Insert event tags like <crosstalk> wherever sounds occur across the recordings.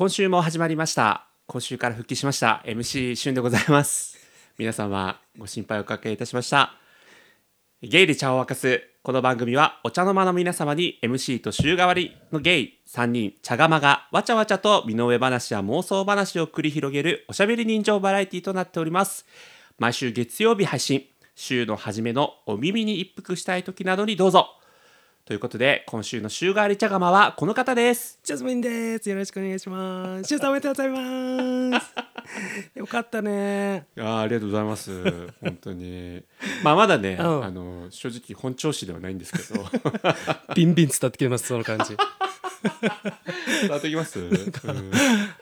今週も始まりました。今週から復帰しました。MC しゅんでございます。皆様ご心配おかけいたしました。ゲイで茶を沸かす。この番組はお茶の間の皆様に MC と週替わりのゲイ3人茶釜がわちゃわちゃと身の上話や妄想話を繰り広げるおしゃべり人情バラエティとなっております。毎週月曜日配信。週の初めのお耳に一服したい時などにどうぞ。ということで今週の週替わり茶釜はこの方ですジャスミンです。よろしくお願いします。シュウさんおめでとうございます。<laughs> よかったね。いやーありがとうございます本当にまあまだね、うんあの正直本調子ではないんですけど <laughs> ビンビン伝ってきてます、その感じ。<laughs> 伝わってきます、うん。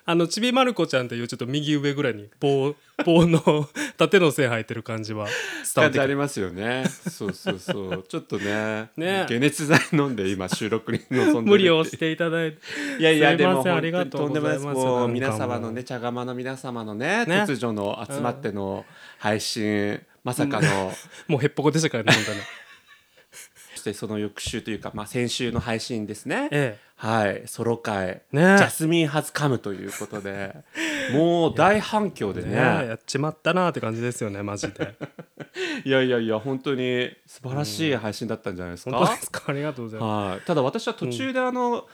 あの、ちびまる子ちゃんっていうちょっと右上ぐらいに棒、棒の縦の線入ってる感じは伝わってありますよね。そうそうそう。ちょっとね <laughs> ね。解熱剤飲んで今収録に臨んでる無理をしていただいて。いやいやでもありがとうございます。皆様のね茶釜の皆様のねね。突如の集まっての配信、まさかの、<laughs> もうへっぽこでしたからね、本当に。そしてその翌週というか、まあ、先週の配信ですね、えはい。ソロ会、ねジャスミン・ハズ・カムということで。<laughs> もう大反響でえ。ねやっちまったなって感じですよね、マジで。<laughs> いやいやいや本当に素晴らしい配信だったんじゃないですか、本当ですか？ありがとうございまはい、ただ私は途中であの、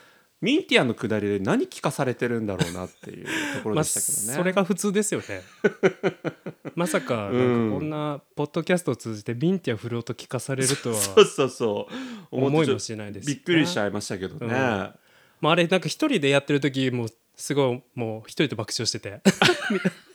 ミンティアのくだりで何聞かされてるんだろうなっていうところでしたけどね。それが普通ですよね。<laughs> まさか、なんかこんな、ポッドキャストを通じてビンティア振る音聞かされるとは。そうそうそう思いもしないですびっくりしちゃいましたけどね、うんまあ、あれなんか一人でやってる時もうすごいもう一人で爆笑してて <laughs>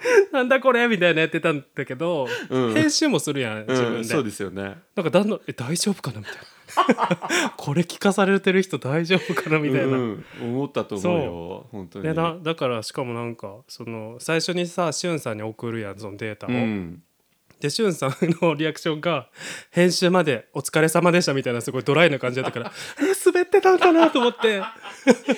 <laughs> なんだこれみたいなやってたんだけど、うん。編集もするやん自うん、分で、そうですよね。なんかだんだんえ大丈夫かな？みたいな。<laughs> これ聞かされてる人大丈夫かな？みたいな、うん、思ったと思うよ本当に。でなだからしかもなんかその最初にさしゅんさんに送るやんそのデータを、うん、でしゅんさんのリアクションが「編集までお疲れ様でした」みたいなすごいドライな感じだったから <laughs> え滑ってたんかなと思って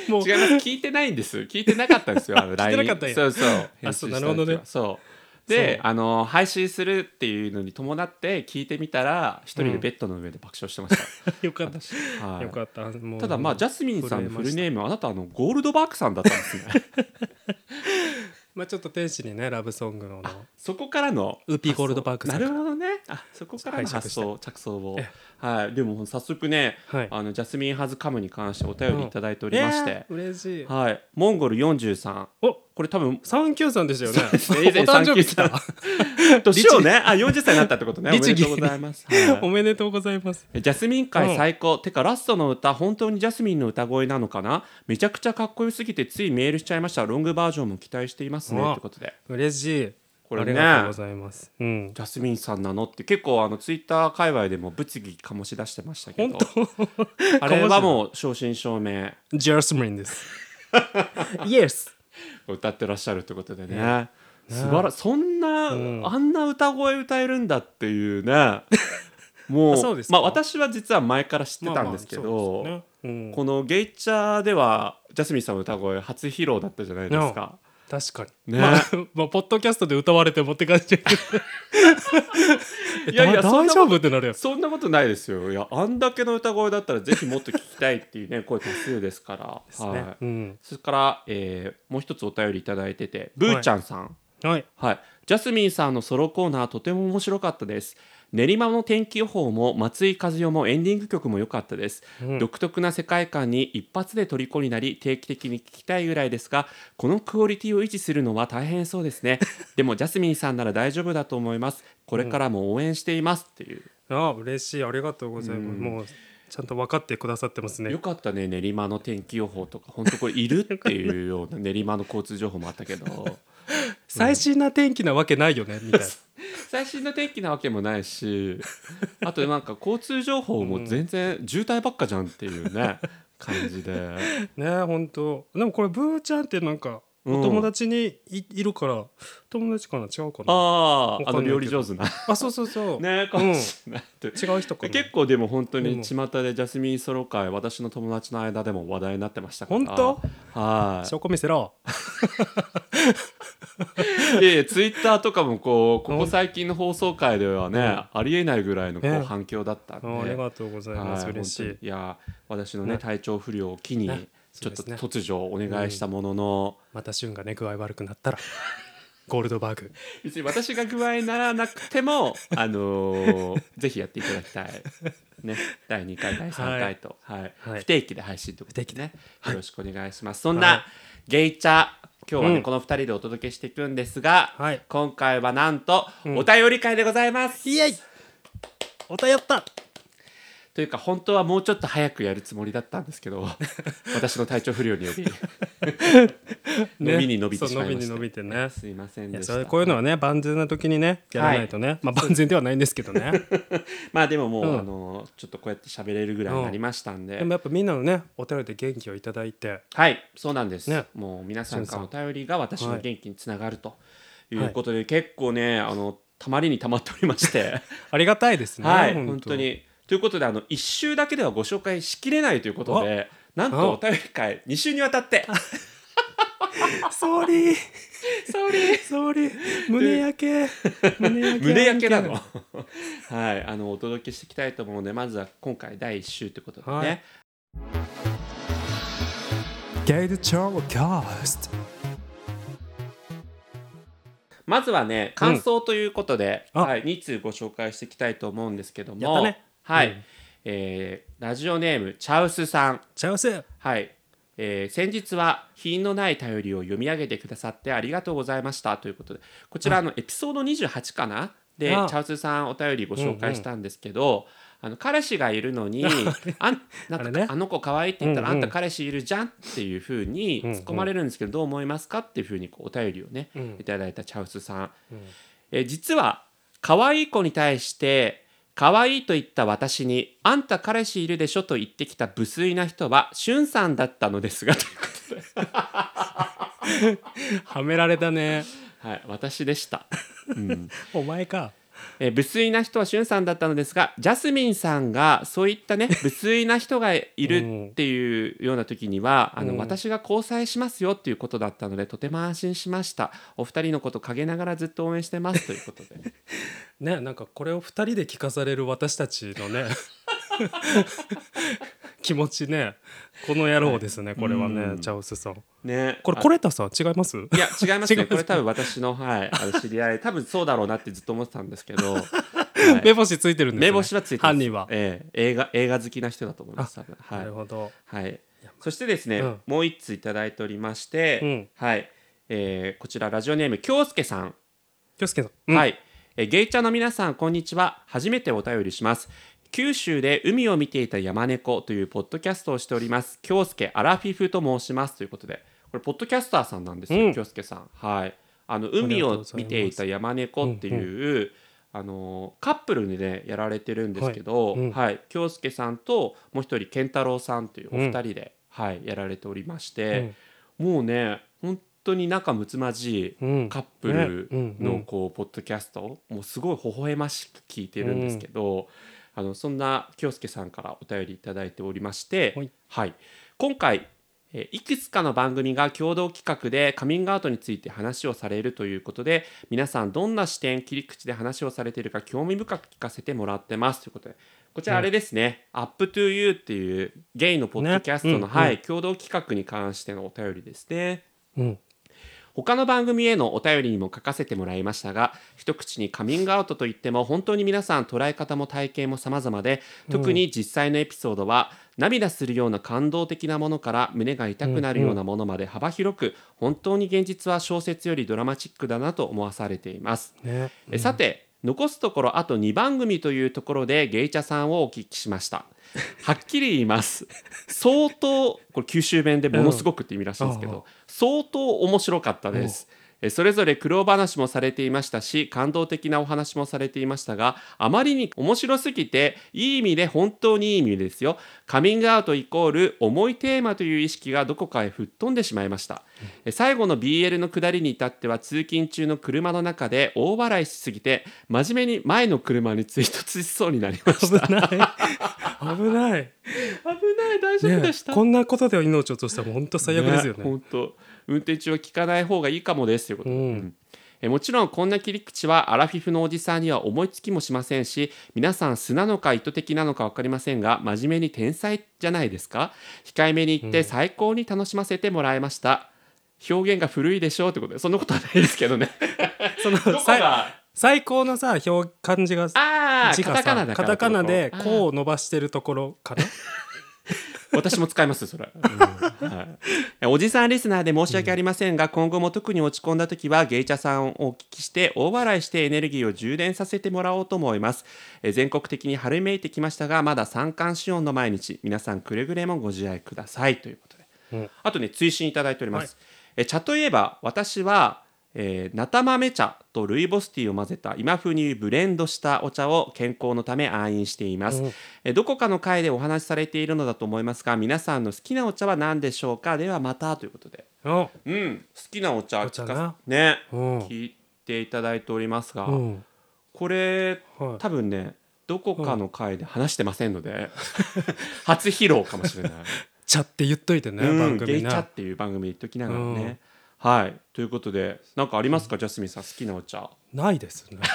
もう。違います。聞いてないんです。聞いてなかったんですよあの LINE <laughs> 聞いてなかったんや。そうそう。あ編集そうなるほどね。そう。でそう。あの配信するっていうのに伴って聞いてみたら一人でベッドの上で爆笑してました、<laughs> よかったはい。よかった。もうただまあジャスミンさんのフルネーームあなたあのゴールドバークさんだったんですねまあちょっと天使にねラブソングののそこからのウーピーゴールドバークさなるほどね。あそこからの発想着想を。えはい。でも早速ね、はい。あのジャスミンハズカムに関してお便りいただいておりまして、えー嬉しい。はい。モンゴル43おこれ多分サンキューさんでしたよね。以前お誕生た。年をねあ40歳になったってことね。<laughs> おめでとうございます、はい。<laughs> おめでとうございます。ジャスミン界最高、てかラストの歌本当にジャスミンの歌声なのかな？めちゃくちゃかっこよすぎてついメールしちゃいました。ロングバージョンも期待していますね。うわということで。嬉しい。これね。ありがとうございます。うん。ジャスミンさんなのって結構あのツイッター界隈でも物議醸し出してましたけど。本 <laughs> あれはもう正真正銘。ジャスミンです。イエス <laughs> 歌ってらっしゃるってことでね。ね。素晴らそんな、うん。あんな歌声歌えるんだっていうね。<laughs> もうまあ私は実は前から知ってたんですけど、まあまあね。うん。このゲイチャーではジャスミンさんの歌声初披露だったじゃないですか。確かに、ねまあ、<laughs> まあポッドキャストで歌われてもって感じだけどいやいやだ大丈夫？ってなるよそんなことないですよ。いやあんだけの歌声だったらぜひもっと聞きたいっていうね声多数ですから。ですね、はい。うんそれから、えーもう一つお便りいただいててブーちゃんさん。はいはい、ジャスミンさんのソロコーナーとても面白かったです。練馬の天気予報も松井和代もエンディング曲も良かったです、うん。独特な世界観に一発で虜になり定期的に聞きたいぐらいですがこのクオリティを維持するのは大変そうですね。<laughs> でもジャスミンさんなら大丈夫だと思います。これからも応援しています。っていう、あ嬉しい。ありがとうございます、うん。もうちゃんと分かってくださってますね。よかったね練馬の天気予報とか。本当これいるっていうような練馬の交通情報もあったけど。<laughs> 最新な天気なわけないよねみたいな <laughs> <laughs> 最新の天気なわけもないしあとなんか交通情報も全然渋滞ばっかじゃんっていうね感じで。ね本当。でもこれブーちゃんってなんかうんお友達にい,、いるから友達かな？違うかな？あああの料理上手な。あそうそうそう、ねかもしれないって。違う人かな？結構でも本当にうん。巷でジャスミンソロ会私の友達の間でも話題になってましたから。本当？は証拠見せろ。いいやいやツイッターとかもこうここ最近の放送回ではね、ありえないぐらいのこうね。反響だったんで、あありがとうございます。はい嬉しい。いや私のね、ね。体調不良を機に、ねちょっと突如お願いしたものの、また旬がね具合悪くなったら <laughs> ゴールドバーグ。別に私が具合にならなくても <laughs> あのーぜひやっていただきたい。ね、<laughs> 第2回第3回と、はい。はい。不定期で配信ということで不定期で。ね、よろしくお願いします。そんな、はい。ゲイチャ今日はね、うん。この2人でお届けしていくんですが、はい。今回はなんと、ん。お便り会でございます。イエイ。おたよったというか本当はもうちょっと早くやるつもりだったんですけど <laughs> 私の体調不良により <laughs> 伸びに伸びてしまいました、伸びに伸びてね。すいませんでした。こういうのはね万全な時にねやらないとね、まあ万全ではないんですけどね。<laughs> まあでももう、うん。あのちょっとこうやって喋れるぐらいになりましたんで、でもやっぱみんなのねお便りで元気をいただいて。はいそうなんです、ね。もう皆さんからお便りが私のはい元気につながるということで、結構ねあのたまりにたまっておりまして。ありがたいですねはい本当にということであの1週だけではご紹介しきれないということでなんとお便り回2週にわたって。 sorry sorry sorry 胸焼け胸焼け。<laughs> なのはいあのお届けしていきたいと思うのでまずは今回第1週ということでね、はい。ゲイドチョーキャスト。まずはね感想ということで、あ。はい、2通ご紹介していきたいと思うんですけども。やったねはい、うん。えーラジオネームチャウスさん。チャオス。はい、えー先日は品のない頼りを読み上げてくださってありがとうございました。ということでこちらあのエピソード28かな？でチあャウスさんお便りご紹介したんですけど、あの彼氏がいるのにあんなんかあ,、あの子可愛いって言ったら、うんうん。あんた彼氏いるじゃんっていうふうに突っ込まれるんですけど、どう思いますかっていうふうにこうお便りをね、うん。いただいたチャウスさん、うん。えー実は可愛い子に対して可愛いと言った私にあんた彼氏いるでしょと言ってきた無粋な人はしゅんさんだったのですがということで。はめられたね。はい私でした、うん。<laughs> お前かえー無粋な人はしゅんさんだったのですがジャスミンさんがそういったね <laughs> 無粋な人がいるっていうような時には、あのうん私が交際しますよっていうことだったのでとても安心しました。お二人のこと陰ながらずっと応援してますということで。<laughs> ねなんかこれを二人で聞かされる私たちのね <laughs> 気持ちねこの野郎ですねこれはうん。ねチャオスさん。ね。これコレタさん違います？いや違いますね <laughs> これ多分私の,、はい、<laughs> あの知り合い。多分そうだろうなってずっと思ってたんですけど、<laughs> はい。目星ついてるんですね。目星はついてます。犯人は。ええ。映画映画好きな人だと思います多分。はないるほど。はい、そしてですね、うん。もう一通いただいておりまして、うん。はい、えーこちらラジオネーム京介さん、気をつけさん。はい、えーゲイチャの皆さんこんにちは。初めてお便りします九州で海を見ていた山猫というポッドキャストをしております。京介アラフィフと申しますということで。これポッドキャスターさんなんですよ、うん。京介さん。はい。あの海を見ていた山猫っていう、あのカップルでねやられてるんですけど、はいうん。はい、京介さんともう一人健太郎さんというお二人で、はい、やられておりまして、もうね本当に仲睦まじいうん。カップルのんこうポッドキャストもうすごい微笑ましく聞いてるんですけど、あのそんな京介さんからお便りいただいておりまして、はい。はい、今回えーいくつかの番組が共同企画でカミングアウトについて話をされるということで皆さんどんな視点切り口で話をされているか興味深く聞かせてもらってます。ということでこちらあれですね「UpToYou」っていうゲイのポッドキャストの、ね。うん。はい共同企画に関してのお便りですね。うん他の番組へのお便りにも書かせてもらいましたが一口にカミングアウトといっても本当に皆さん捉え方も体験も様々で特に実際のエピソードは、涙するような感動的なものから胸が痛くなるようなものまで幅広く本当に現実は小説よりドラマチックだなと思わされています。ね。えさて残すところあと2番組というところでゲイチャさんをお聞きしました。はっきり言います。相当これ九州弁でものすごくって意味らしいんですけど、うん相当面白かったです。えそれぞれ苦労話もされていましたし感動的なお話もされていましたがあまりに面白すぎていい意味で本当にいい意味ですよ。カミングアウトイコール重いテーマという意識がどこかへ吹っ飛んでしまいました、え最後の BL の下りに至っては通勤中の車の中で大笑いしすぎて真面目に前の車に追突しそうになりました。危ない。危ない。危ない。大丈夫ねでした、こんなことで命を落としたら本当最悪ですよね。本当。運転中は聞かない方がいいかもですということで、うん。うん。えもちろんこんな切り口はアラフィフのおじさんには思いつきもしませんし皆さん素なのか意図的なのか分かりませんが真面目に天才じゃないですか？控えめに言って最高に楽しませてもらいました、表現が古いでしょうってことでそんなことはないですけどね。<laughs> その最高のさ表漢字がああ字がさカタカナだからカタカナでこう伸ばしてるところかな？<laughs> 私も使いますそれ、うん。はい、おじさんリスナーで申し訳ありませんが、今後も特に落ち込んだ時はゲイチャさんをお聞きして大笑いしてエネルギーを充電させてもらおうと思います。え全国的に春めいてきましたがまだ三寒四温の毎日。皆さんくれぐれもご自愛ください。ということで、うん。あとね追伸いただいております、え茶といえば私はえー、ナタ豆茶とルイボスティーを混ぜた今風にブレンドしたお茶を健康のため愛飲しています、うん。えーどこかの回でお話しされているのだと思いますが皆さんの好きなお茶は何でしょうか？ではまたということで。うんうん。好きなお茶お茶な。ねうん。聞いていただいておりますが、うん。これはい。多分ねどこかの回で話してませんので、<laughs> 初披露かもしれない茶って言っといてねうん番組なゲイチャっていう番組言っときながらね、はい。ということでなんかありますか、ジャスミンさん好きなお茶。ないですね。<laughs>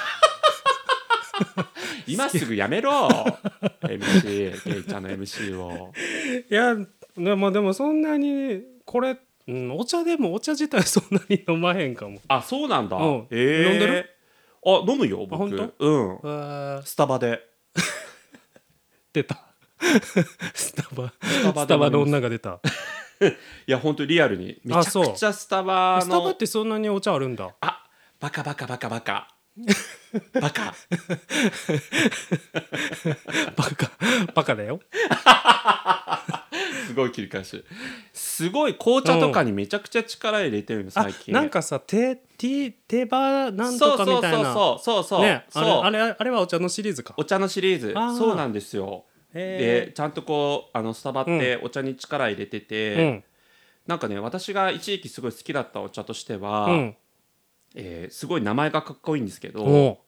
今すぐやめろ！<laughs> MC ゲイチャの MC を。いやでもでもそんなにこれ、うん、お茶でもお茶自体そんなに飲まへんかも。あそうなんだ、うん。えー、飲んでる？あ飲むよ僕。うん。スタバで。<laughs> 出た <laughs> スタバスタバスタバの女が出た。<laughs> いや本当リアルに。めちゃくちゃスタバのスタバってそんなにお茶あるんだ？あバカバカバカバカ。<laughs> バカ。バカ。バカだよ。すごい切り返し。すごい紅茶とかにめちゃくちゃ力入れてるのあ最近。なんかさ手手手羽なんとかみたいな。そうそうそうそうそう、ねあれそうあれあれはお茶のシリーズか。お茶のシリーズ。そうなんですよ。へでちゃんとこうあのスタバってお茶に力入れてて、うん。なんかね私が一時期すごい好きだったお茶としては、うん。えーすごい名前がかっこいいんですけどお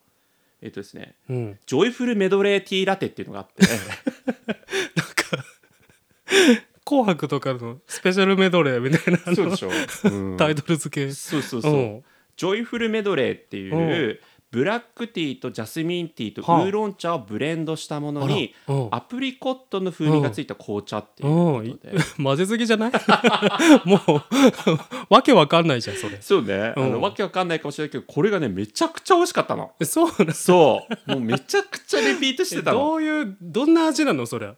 えっ、とですねううん。ジョイフルメドレーティーラテっていうのがあって <laughs> 紅白とかのスペシャルメドレーみたいなそうでしょ、うん。タイトル付け。そうそうそう、うん。ジョイフルメドレーっていう、うブラックティーとジャスミンティーとウはあ。ーロン茶をブレンドしたものに、アプリコットの風味がついた紅茶っていうことで、<laughs> 混ぜすぎじゃない？<laughs> もう <laughs> わけわかんないじゃんそれ。そうね、あうん。のわけわかんないかもしれないけどこれがねめちゃくちゃ美味しかったの。えそうそう。もうめちゃくちゃリピートしてたの。どういうどんな味なのそれ？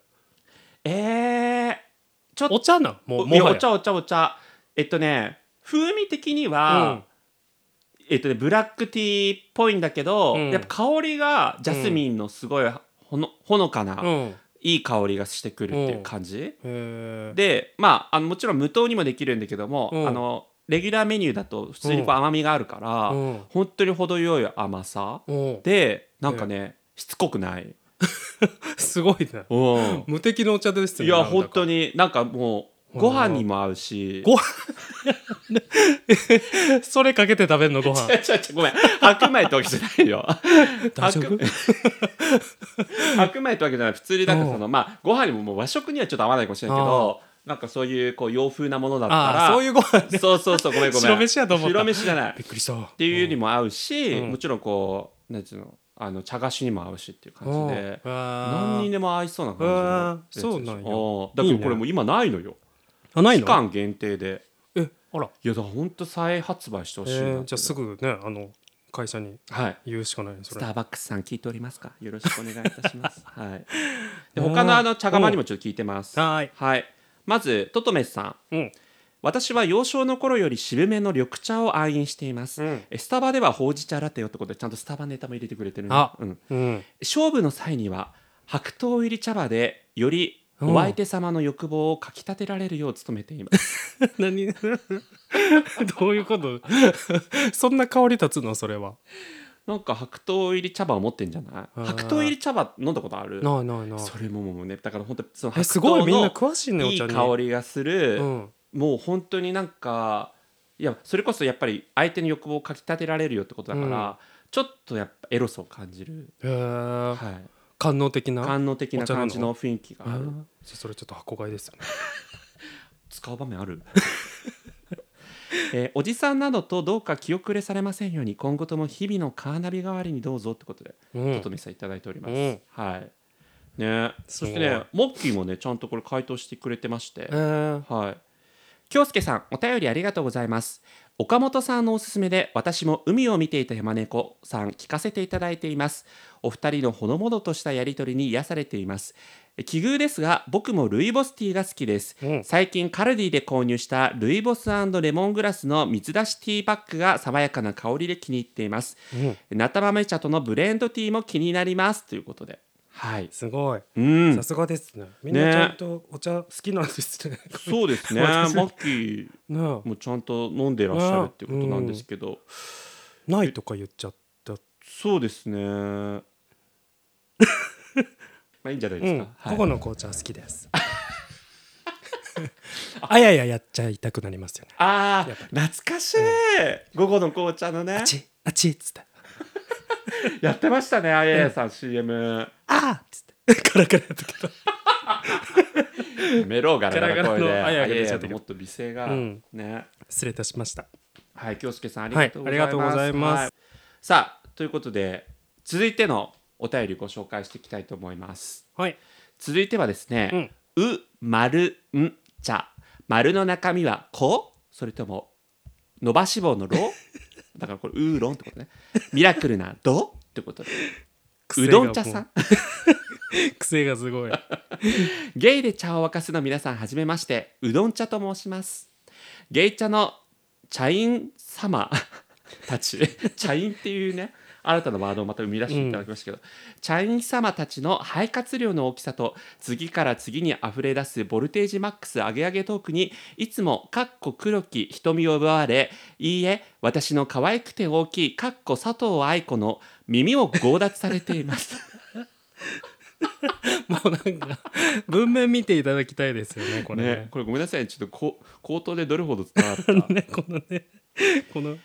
えー、ちょっとお茶なんもうお茶お茶お茶。えっとね風味的には、えっとねブラックティーっぽいんだけど、うん。やっぱ香りがジャスミンのすごいほのほのかな、うん。うんいい香りがしてくるっていう感じ、へえでまああのもちろん無糖にもできるんだけども、うん。あのレギュラーメニューだと普通にこう甘みがあるから、うん。本当に程よい甘さ。うん。でなんかね、しつこくない、<laughs> すごいね。うん、無敵のお茶ですいねや本当にになんかもうご飯にも合うし。ご <laughs> それかけて食べんのご飯。違う違う違う。ごめん。白米ってわけじゃないよ。大丈夫？白 <laughs> 白米ってわけじゃない。普通になんかそのまあご飯にももう和食にはちょっと合わないかもしれないけどなんかそういうこう洋風なものだったらそういうご飯ね。そうそうそうごめんごめん。白飯やと思った白飯じゃない。っびっくりした。っていうにも合うし、うん。もちろんこうなんていうのあの茶菓子にも合うしっていう感じで。何に何でも合いそうなあ感じのそうなんや。おーだけどこれもう今ないのよあないの？期間限定で。えあら。いやだからほんと再発売してほしいなえーじゃあすぐねあの会社にはい。言うしかないねそれ。スターバックスさん聞いておりますか？よろしくお願いいたします。<laughs> はい。で他のあの茶釜にもちょっと聞いてます。はー。い。はい。まずトトメスさん。うん。私は幼少の頃より渋めの緑茶を愛飲しています、うん。えスタバではほうじ茶ラテよってことでちゃんとスタバネタも入れてくれてるねあ。うん、うん。勝負の際には白桃入り茶葉でよりお相手様の欲望をかきたてられるよう努めています。<laughs> 何？<laughs> どういうこと？そんな香り立つの？それは。なんか白桃入り茶葉を持ってんじゃない？白桃入り茶葉飲んだことある？ないないない。それももうねだから本当その白桃ごいみんなの詳しいい香りがする、うん。もう本当になんかいやそれこそやっぱり相手の欲望をかきたてられるよってことだから、うん。ちょっとやっぱエロスを感じる、へー。はい、官能的な？官能的な感じの雰囲気がある。それちょっと箱買いですよね。<laughs> 使う場面ある？<laughs> えーおじさんなどとどうか気遅れされませんように今後とも日々のカーナビ代わりにどうぞってことでうん。ととみさんいただいております、うん。はい。ね。そしてねモッキーもねちゃんとこれ回答してくれてまして。えー。はい。京介さんお便りありがとうございます岡本さんのおすすめで私も海を見ていた山猫さん聞かせていただいています。お二人のほのぼのとしたやりとりに癒されています。奇遇ですが僕もルイボスティーが好きです、うん。最近カルディで購入したルイボスレモングラスの水出しティーパックが爽やかな香りで気に入っています。うん。ナタ豆茶とのブレンドティーも気になります。ということではい。すごい。うん。さすがですね。みんねなちゃんとお茶好きなんですね。そうですね。<laughs> マ私ッキーねもちゃんと飲んでらっしゃるっていうことなんですけど、えないとか言っちゃった。そうですね。<laughs> まあいいんじゃないでうん。すか、はい。午後の紅茶好きです。<laughs> あやややっちゃいたくなりますよね。ああ懐かしい、午後の紅茶のね。あちあちっつって。やってましたねあややさん CM あーっつって。カラカラやった。けどメローガラガラ声ガラガラもっと美声が、うん。ね。失礼いたしました。はい京介さんありがとうございます、はいありがとうございます。はい。さあということで続いてのお便りご紹介していきたいと思います。はい。続いてはですね、う、まる、ん、茶。丸の中身はこそれとも、伸ばし棒のろ？<laughs> だからこれ、ウーロンってことね。ミラクルなど？ってことで。う。どん茶さん？<laughs> 癖がすごい。ゲイで茶を沸かすの皆さんはじめまして、うどん茶と申します。ゲイ茶の茶員様たち、<laughs> 茶員っていうね、新たなワードをまた生み出していただきましたけど、茶員様たちの肺活量の大きさと次から次に溢れ出すボルテージマックス上げ上げトークにいつもかっこ黒き瞳を奪われいいえ私の可愛くて大きいかっこ佐藤愛子の耳を強奪されています <laughs> もうなんか文面見ていただきたいですよね <laughs> これねねこれごめんなさいちょっとこ口頭でどれほど伝わるか？<laughs> ねこのねこの、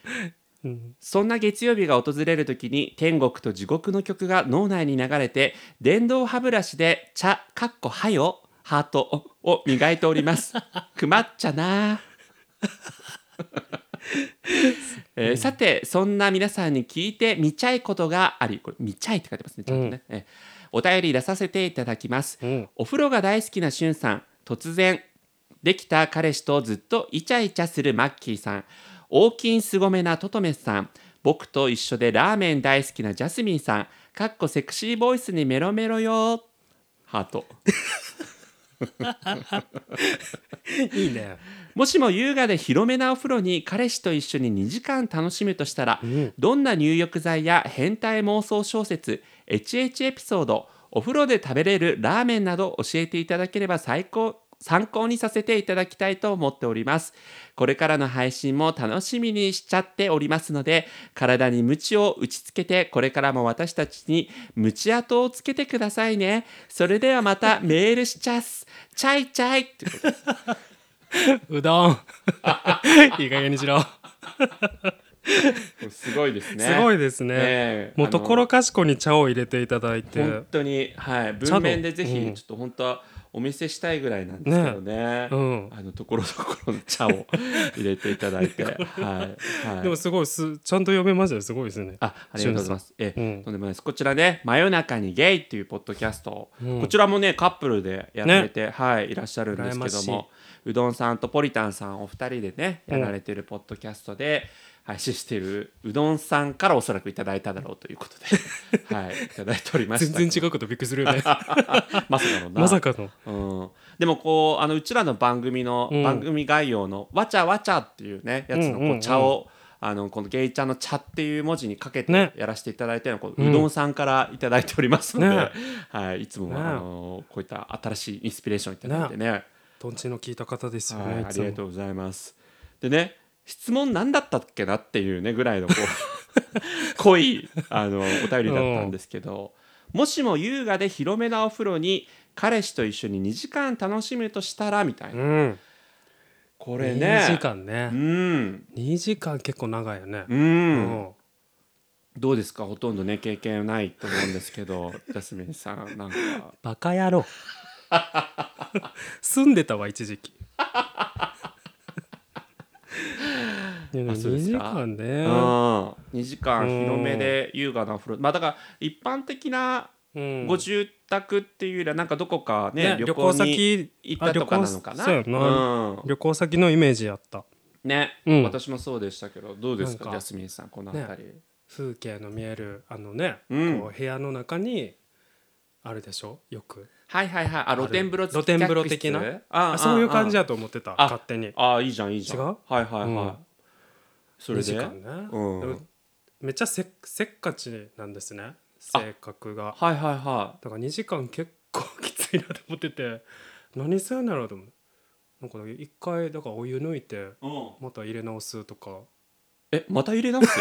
うん、そんな月曜日が訪れる時に天国と地獄の曲が脳内に流れて電動歯ブラシで茶かっこはよハートを磨いております。くまっちゃな。<laughs> えーさてそんな皆さんに聞いてみちゃいことがありこれみちゃいって書いてますねちゃんとね、えーお便り出させていただきます、うん。お風呂が大好きなしゅんさん突然できた彼氏とずっとイチャイチャするマッキーさん。大きんすごめなトトメスさん。僕と一緒でラーメン大好きなジャスミンさん。かっこセクシーボイスにメロメロよハート <laughs> いいね。もしも優雅で広めなお風呂に彼氏と一緒に2時間楽しむとしたら、ん。どんな入浴剤や変態妄想小説エチエチエピソードお風呂で食べれるラーメンなど教えていただければ最高参考にさせていただきたいと思っております。これからの配信も楽しみにしちゃっておりますので体に鞭を打ちつけてこれからも私たちに鞭跡をつけてくださいね。それではまた <laughs> メールしちゃっす。チャイチャイ。ってことうどん。<laughs> いい加減にしろ。すごいですね。すごいですね、ねえもうところかしこに茶を入れていただいて。本当にはい。文面でぜうん。ひちょっと本当はお見せしたいぐらいなんですけどね。うん。あのところどころの茶を <laughs> 入れていただいて。はい。はい。でもすごいすちゃんと読めましたよ。すごいですね。あありがとうございます。え、うん。とんでもないです。こちらね、真夜中にゲイっていうポッドキャスト、うん。こちらもね、カップルでやられて、はい、いらっしゃるんですけども、うどんさんとポリタンさんお二人でね、うんやられてるポッドキャストで、配信しているうどんさんからおそらくいただいただろうということで、<laughs> はい、いただいておりました。全然違うことびっくりするよね。<laughs> まさかのな。まさかの。うん、でもこうあのうちらの番組の、うん。番組概要の「わちゃわちゃ」っていうねやつのこう茶を、あのこのゲイ茶の茶っていう文字にかけね。てやらせていただいてるのこううどんさんからいただいておりますので、ね。はい、いつも、ね。あのこういった新しいインスピレーションいただいてね。とんちの聞いた方ですよはい、ねいつも。ありがとうございます。でね質問何だったっけなっていうねぐらいのこう <laughs> 濃いあのお便りだったんですけど、もしも優雅で広めなお風呂に彼氏と一緒に2時間楽しむとしたらみたいな、うん。これね。2時間ね。うん。2時間結構長いよね。う、うん。どうですか？ほとんどね経験ないと思うんですけど <laughs> ジャスミンさんなんか。バカ野郎。<laughs> 住んでたわ一時期いや2時間ね。うん、2時間広めで優雅なお風呂。まあだから一般的なうん。ご住宅っていうよりはなんかどこかねね旅行先行ったとかなのかな？あ旅行先のイメージやった。ね、うん。私もそうでしたけどどうですか？かジャスミンさんこの辺り、風景の見えるあのね、うん。こう部屋の中にあるでしょ？よく。はいはいはい。あ露天風呂露天風呂的な？ああそういう感じあだと思ってたあ勝手に。ああいいじゃんいいじゃん。違う？はいはいはい、うん。2それで？時間ね、うん。めっちゃせせっかちなんですね。性格が。はいはいはだから2時間結構きついなと思ってて何するんだろうと思う。なんか一回だからお湯抜いてい、うん、また入れ直すとか。えまた入れ直す？<laughs>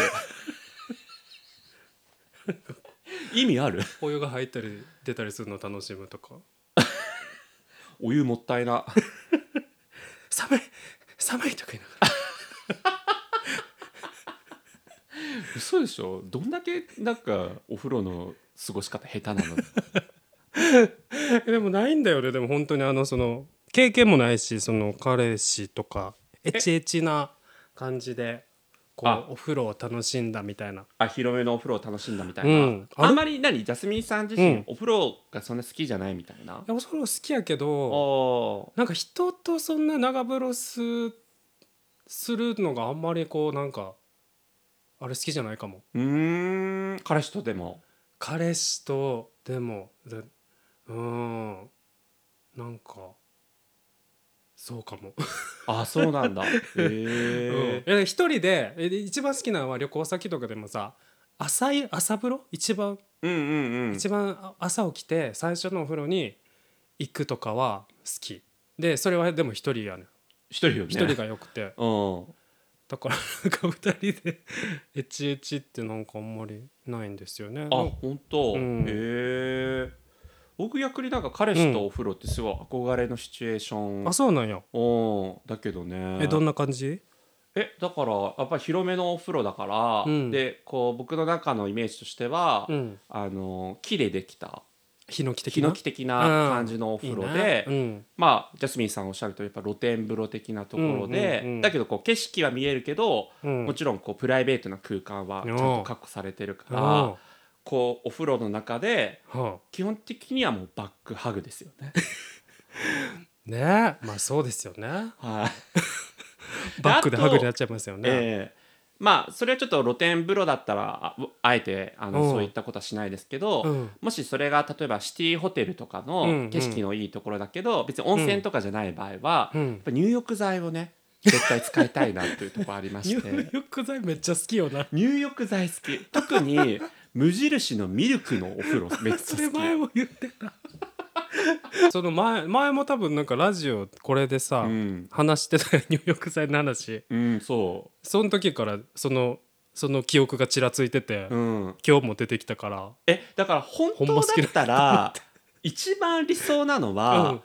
意味ある？お湯が入ったり出たりするのを楽しむとか。<laughs> お湯もったいな。<laughs> 寒い寒いとか言いな。が嘘でしょ？どんだけなんかお風呂の過ごし方下手なの？ら <laughs> でもないんだよね。でも本当にあのその経験もないしその彼氏とかエチエチな感じでこあ。うお風呂を楽しんだみたいな。あ広めのお風呂を楽しんだみたいな、うん。あれ？あんまり何？ジャスミンさん自身、うん。お風呂がそんな好きじゃないみたいな？いやお風呂好きやけどおなんか人とそんな長風呂すするのがあんまりこうなんかあれ好きじゃないかも。うーん。彼氏とでも。彼氏とでも。でうーん。なんかそうかも、あそうなんだ。<laughs> へえうん、え一人でえ一番好きなのは旅行先とかでもさ朝い朝風呂？一番、うんうんうん。一番あ朝起きて最初のお風呂に行くとかは好き。でそれはでも一人やねん。一人よね。一人がよくて。うんだからなんか二人でエチエチってなんかあんまりないんですよね。あ本当、うんへえ僕逆になんか彼氏とお風呂ってすごい憧れのシチュエーション、あそうなんや。うんだけどねえどんな感じ？えだからやっぱり広めのお風呂だから、うんでこう僕の中のイメージとしては、うん。あの木でできたヒノキ的な？ヒノキ的な感じのお風呂で、いいねまあジャスミンさんおっしゃるとやっぱ露天風呂的なところで、うんうんうんだけどこう景色は見えるけど、うん。うんもちろんこうプライベートな空間はちゃんと確保されてるから、あこうお風呂の中で基本的にはもうバックハグですよね。<laughs> ねえまあそうですよね。はい。<laughs> バックでハグになっちゃいますよね。ええまあそれはちょっと露天風呂だったらああえてあの、うん。そういったことはしないですけど、うん。もしそれが例えばシティホテルとかの景色のいいところだけど、別に温泉とかじゃない場合は、やっうん。ぱ入浴剤をね絶対使いたいなというところありまし <laughs> 入て浴剤めっちゃ好きよな。入浴剤好き。特に無印のミルクのお風呂めっちそゃ好き。<laughs> れ前も言ってた。<laughs> その前前も多分なんかラジオこれでさ、うん、話してたよ入浴剤の話。うん、そその時からそのその記憶がちらついてて、う、うん、今日も出てきたから。えだから本当だだった。ら一番理想なのは、うん。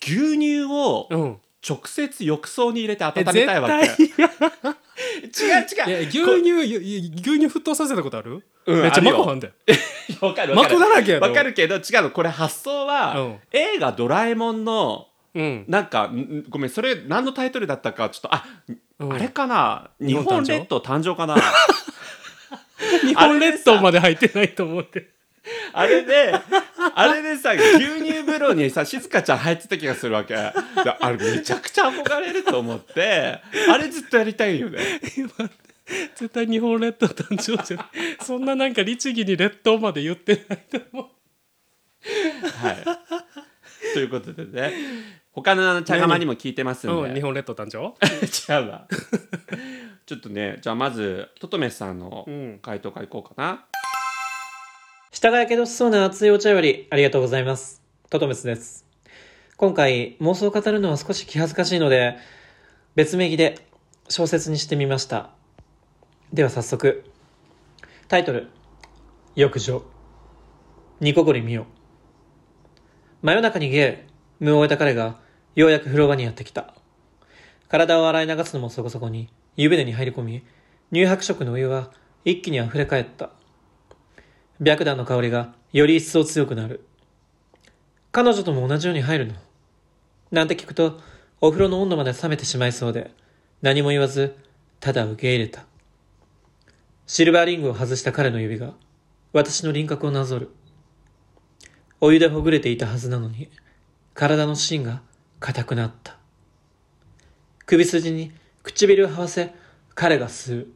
牛乳をうん。直接浴槽に入れて温えめたいわけ違う違う。牛乳ゆ牛乳沸騰させたことある、うんめっちゃマコはんだよ。<laughs> わかるわマコだらけやろ。わかるけど違うの。これ発想は、うん。映画「ドラえもん」のうん、なんかごめんそれ何のタイトルだったかちょっとあ、うん。あれかな？日本列島誕生かな？<laughs> 日本列島まで入ってないと思って <laughs> あれであれでさ牛乳風呂にさ静香ちゃん入ってた気がするわけ。であれめちゃくちゃ憧れると思って。あれずっとやりたいよね。絶対日本列島誕生じゃないそんななんか律儀に列島まで言ってないと思う。はい。ということでね。他の茶釜にも聞いてますんで、うん、日本列島誕生？<laughs> 違うわ。ちょっとねじゃあまずトトメスさんのうん。回答からいこうかな、下がやけどしそうな熱いお茶よりありがとうございます。トトメスです。今回妄想を語るのは少し気恥ずかしいので、別名義で小説にしてみました。では早速、タイトル、浴場。ニコゴリ見よ。真夜中にゲー、無を終えた彼が、ようやく風呂場にやってきた。体を洗い流すのもそこそこに、湯船に入り込み、乳白色のお湯は一気に溢れ返った。白檀の香りがより一層強くなる。彼女とも同じように入るの？なんて聞くと、お風呂の温度まで冷めてしまいそうで、何も言わず、ただ受け入れた。シルバーリングを外した彼の指が私の輪郭をなぞる。お湯でほぐれていたはずなのに、体の芯が硬くなった。首筋に唇を這わせ、彼が吸う。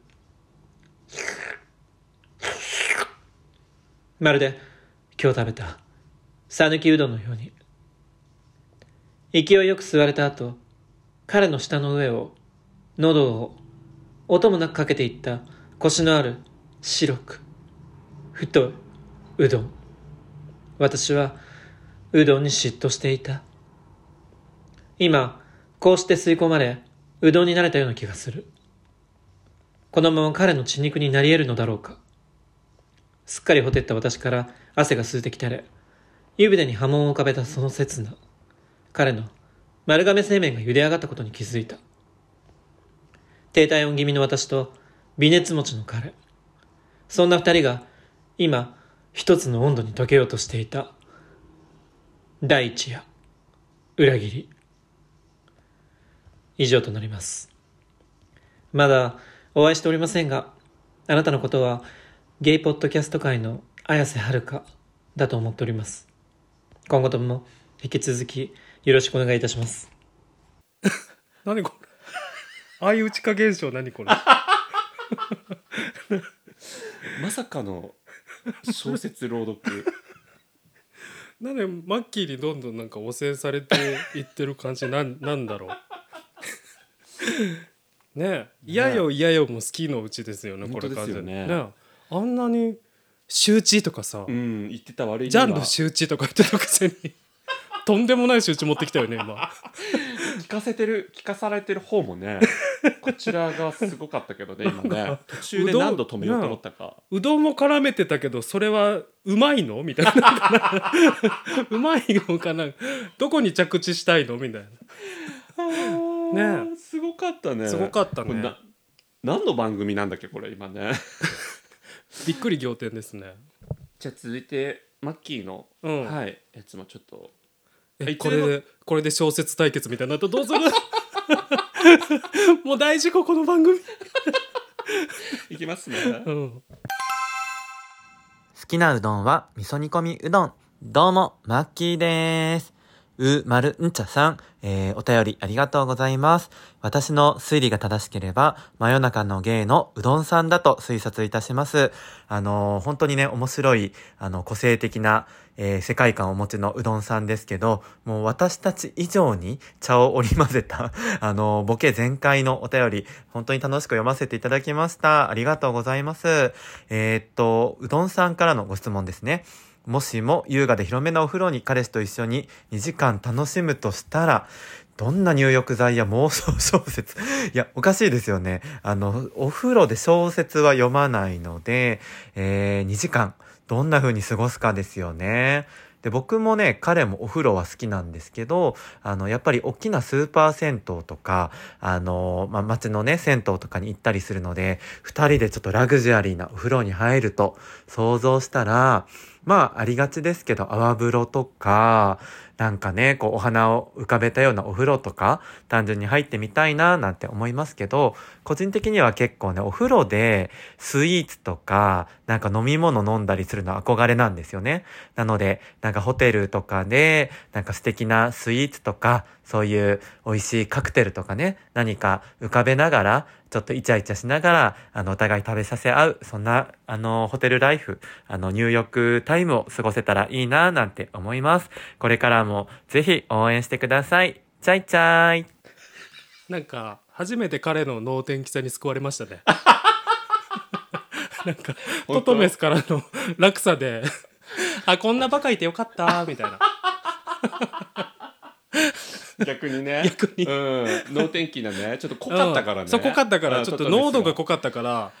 まるで今日食べた、さぬきうどんのように。勢いよく吸われた後、彼の舌の上を、喉を、音もなくかけていった腰のある白く、太いうどん。私はうどんに嫉妬していた。今、こうして吸い込まれ、うどんになれたような気がする。このまま彼の血肉になり得るのだろうか。すっかりほてった私から汗が吸ってきたれ、湯船に波紋を浮かべたその刹那、彼の丸亀製麺が茹で上がったことに気づいた。低体温気味の私と微熱持ちの彼。そんな二人が今一つの温度に溶けようとしていた。第一夜、裏切り。以上となります。まだお会いしておりませんが、あなたのことはゲイポッドキャスト界の綾瀬はるかだと思っております。今後とも引き続きよろしくお願いいたします。<laughs> 何これ。相打ち化現象何これ。<laughs> まさかの小説朗読。なんでマッキーにどんどんなんか汚染されていってる感じなん <laughs> なんだろう。ねえ。嫌よ嫌よも好きのうちですよねこれ完全ね。にねえあんなに周知とかさ、うん言ってた悪いジャンル周知とか言ってたくせに。とんでもない周知持ってきたよね今。聞かせてる聞かされてる方もね <laughs> こちらがすごかったけどね今ね。途中で何度止めようと思ったか。うどんも絡めてたけどそれはうまいの？みたいな。うまいのかな？どこに着地したいの？みたいな。ね。すごかったね。すごかったね。何の番組なんだっけこれ今ねびっくり仰天ですね。じゃあ続いてマッキーの、うん。はいやつもちょっと。これでこれで小説対決みたいになったらどうする？<laughs> もう大事故この番組、いきますね。うん、好きなうどんは味噌煮込みうどん。どうも、マッキーです。う、まるんちゃさん、えー、お便りありがとうございます。私の推理が正しければ、真夜中の芸のうどんさんだと推察いたします。あのー本当にね、面白い、あの、個性的な、えー世界観をお持ちのうどんさんですけど、もう私たち以上に茶を織り交ぜた、<laughs> あのーボケ全開のお便り、本当に楽しく読ませていただきました。ありがとうございます。えーっと、うどんさんからのご質問ですね。もしも優雅で広めなお風呂に彼氏と一緒に2時間楽しむとしたら、どんな入浴剤や妄想小説？<laughs> いや、おかしいですよね。あの、お風呂で小説は読まないので、えー、2時間、どんな風に過ごすかですよね。で、僕もね、彼もお風呂は好きなんですけど、あの、やっぱり大きなスーパー銭湯とか、あの、まあ、街のね、銭湯とかに行ったりするので、二人でちょっとラグジュアリーなお風呂に入ると想像したら、まあ、ありがちですけど、泡風呂とか、なんかね、こう、お花を浮かべたようなお風呂とか、単純に入ってみたいな、なんて思いますけど、個人的には結構ね、お風呂でスイーツとか、なんか飲み物飲んだりするの憧れなんですよね。なので、なんかホテルとかで、なんか素敵なスイーツとか、そういう美味しいカクテルとかね、何か浮かべながら、ちょっとイチャイチャしながら、あの、お互い食べさせ合う、そんな、あの、ホテルライフ、あの、入浴タイムを過ごせたらいいな、なんて思います。これからもぜひ応援してください。チャイチャイ。なんか初めて彼の能天気さに救われましたね <laughs> なんかトトメスからの <laughs> 落差であこんなバカいてよかったみたいな <laughs> 逆にね。逆に。うん。能天気なね。ちょっと濃かったからね、うん。そう濃かったから。うんちょっと濃度が濃かったから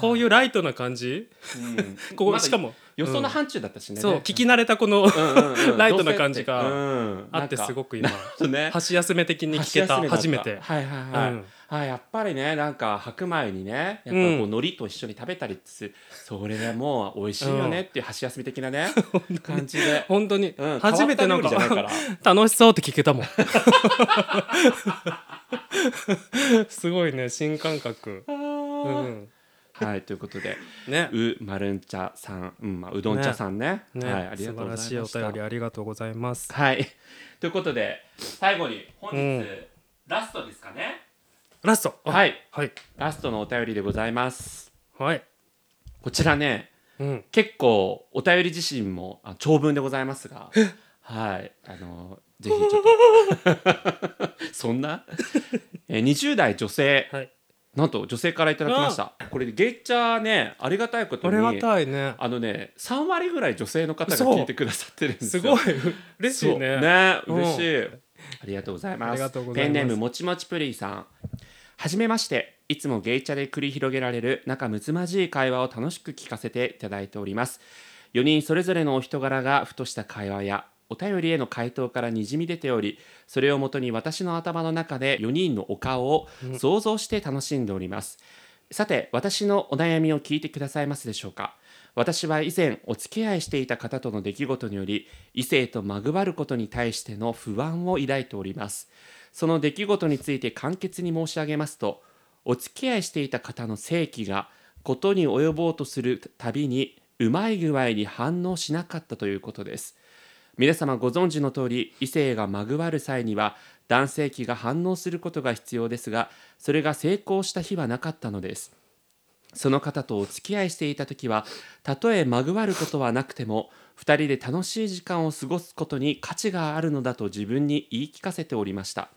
こういうライトな感じ。うん。ここしかも。予想の範疇だったしね、そう聞き慣れたこの <laughs> ライトな感じがうん。あってすごく今ね。箸休め的に聞けた初めて。はいはいはい、うんはい、やっぱりねなんか白米にねやっぱこううん。海苔と一緒に食べたりする、それでもう美味しいよねっていう箸休み的なね <laughs> 感じで、本当に、うん、初めてなんか変わった料理じゃないから。楽しそうって聞けたもん。<laughs> すごいね新感覚、うん、はいということで。ね。うまるん茶さん、うんまあ、うどん茶さんね。ね、はい、ありがとうございました。素晴らしいお便りありがとうございます。はい。ということで最後に本日、うん。ラストですかねラスト。あはい。はい。ラストのお便りでございます。はい、こちらねうん、結構お便り自身もあ長文でございますがはい。あのぜひちょっと。<laughs> そんな？えー20代女性。はい。なんと女性からいただきました。これゲイチャーねありがたいことあにりがたいね。あのね3割ぐらい女性の方が聞いてくださってるんですよ。すごい。嬉しいね。ねう。ん嬉しい。ありがとうございます。ありがとうございます。ペンネームもちもちプリンさんはじめましていつもゲイチャで繰り広げられる仲睦まじい会話を楽しく聞かせていただいております。4人それぞれのお人柄がふとした会話やお便りへの回答からにじみ出ておりそれをもとに私の頭の中で4人のお顔を想像して楽しんでおります、さて私のお悩みを聞いてくださいますでしょうか？私は以前お付き合いしていた方との出来事により異性とまぐわることに対しての不安を抱いておりますその出来事について簡潔に申し上げますとお付き合いしていた方の性器がことに及ぼうとするたびにうまい具合に反応しなかったということです。皆様ご存知の通り異性がまぐわる際には男性器が反応することが必要ですがそれが成功した日はなかったのです。その方とお付き合いしていた時はたとえまぐわることはなくても2人で楽しい時間を過ごすことに価値があるのだと自分に言い聞かせておりました。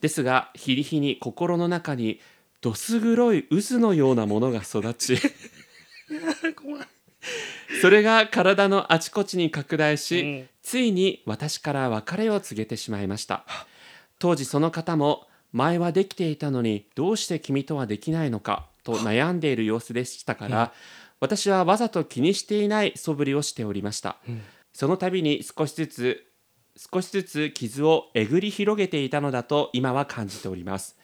ですが日に日に心の中にどす黒い渦のようなものが育ちそれが体のあちこちに拡大し、うん。ついに私から別れを告げてしまいました。当時その方も前はできていたのにどうして君とはできないのかと悩んでいる様子でしたから、私はわざと気にしていない素振りをしておりました、ん。その度に少しずつ少しずつ傷をえぐり広げていたのだと今は感じております。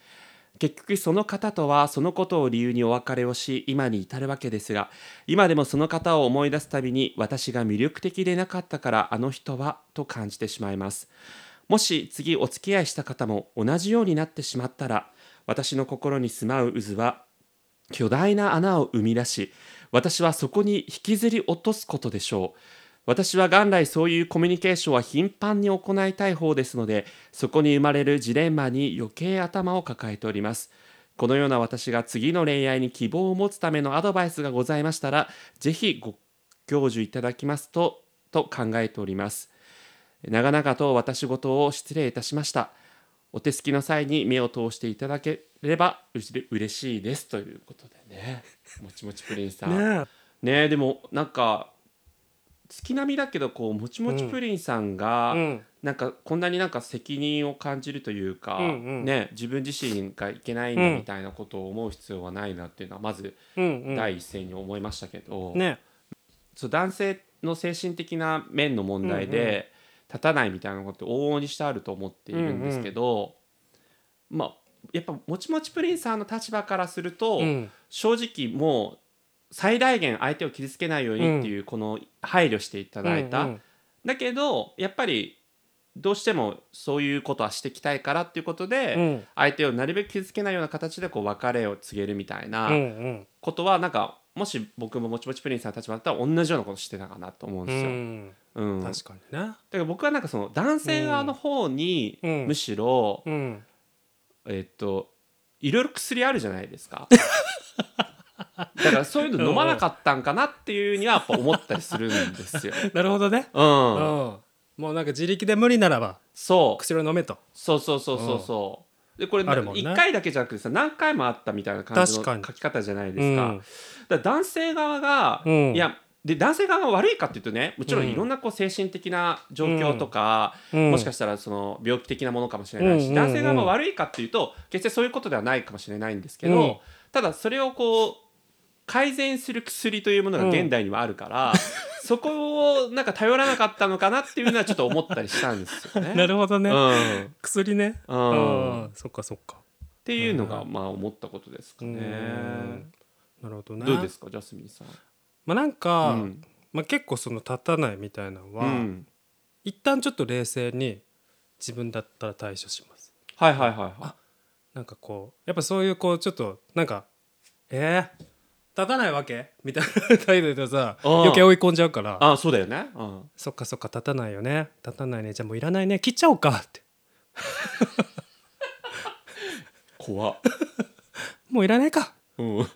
結局その方とはそのことを理由にお別れをし今に至るわけですが今でもその方を思い出すたびに私が魅力的でなかったからあの人はと感じてしまいます。もし次お付き合いした方も同じようになってしまったら私の心に住まう渦は巨大な穴を生み出し私はそこに引きずり落とすことでしょう。私は元来そういうコミュニケーションは頻繁に行いたい方ですのでそこに生まれるジレンマに余計頭を抱えております。このような私が次の恋愛に希望を持つためのアドバイスがございましたらぜひご教授いただきますとと考えております。長々と私事を失礼いたしました。お手すきの際に目を通していただければ嬉しいです。ということでね。もちもちプリンさん。ねねでもなんか月並みだけどこうもちもちプリンさんが、うん。なんかこんなになんか責任を感じるというか、うんうん。ね自分自身がいけないんだうんみたいなことを思う必要はないなっていうのはまずうんうん。第一声に思いましたけど、ね。そう男性の精神的な面の問題うんうん。で立たないみたいなことって往々にしてあると思っているんですけど、まあやっぱもちもちプリンさんの立場からすると、うん。正直もう最大限相手を傷つけないようにっていうこの配慮していただいた、うんうん。だけどやっぱりどうしてもそういうことはしていきたいからっていうことで、うん。相手をなるべく傷つけないような形でこう別れを告げるみたいなうんうん。ことはなんかもし僕ももちもちプリンさんの立場だったら同じようなことしてたかなと思うんうですよ。ん。うん。だか確かにねら僕はなんかその男性側の方にうん。むしろ、うん。えっといろいろ薬あるじゃないですか。<laughs> だからそういうの飲まなかったんかなっていうにはやっぱ思ったりするんですよ。<laughs> なるほどね。うん、うん。もうなんか自力で無理ならばそう。薬を飲めと。そうそうそうそうそう。でこれあるもんね1回だけじゃなくてさ何回もあったみたいな感じの書き方じゃないですか。うん。だから男性側が、うん。いやで男性側が悪いかっていうとねもちろんうん。いろんなこう精神的な状況とか、うん。もしかしたらその病気的なものかもしれないし、うん。男性側が悪いかっていうと決してそういうことではないかもしれないんですけど、うん。ただそれをこう改善する薬というものが現代にはあるから、<laughs> そこをなんか頼らなかったのかなっていうのはちょっと思ったりしたんですよね。<laughs> なるほどね。うん。薬ね。うん。うん。そっかそっか。っていうのがうまあ思ったことですかうん。ね。なるほどね。どうですかジャスミンさん。まあなんか、うん。まあ、結構その立たないみたいなのは、うん。一旦ちょっと冷静に自分だったら対処します。はいはいはいはなんかこうやっぱそういうこうちょっとなんかえー、立たないわけ？みたいな態度でさ余計追い込んじゃうから。い。あそうだよね。うん。そっかそっか立たないよね。立たないね。じゃあもういらないね。切っちゃおうかって。怖っ。もういらないか。うん。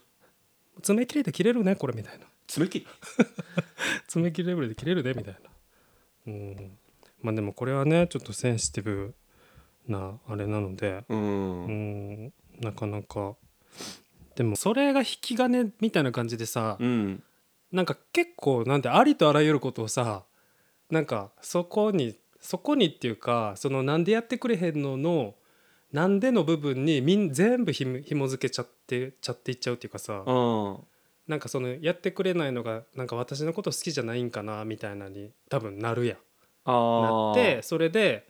爪切れで切れるねこれみたいな。爪切り。<laughs> 爪切りレベルで切れるねみたいな。うん。まあでもこれはねちょっとセンシティブなあれなので。う。うんん。なかなかでもそれが引き金みたいな感じでさ、うん。なんか結構なんてありとあらゆることをさなんかそこにそこにっていうかそのなんでやってくれへんののなんでの部分にみん全部ひも紐付けちゃってちゃっていっちゃうっていうかさ、うん。なんかそのやってくれないのがなんか私のこと好きじゃないんかなみたいなに多分なるやん。あなあ。ってそれで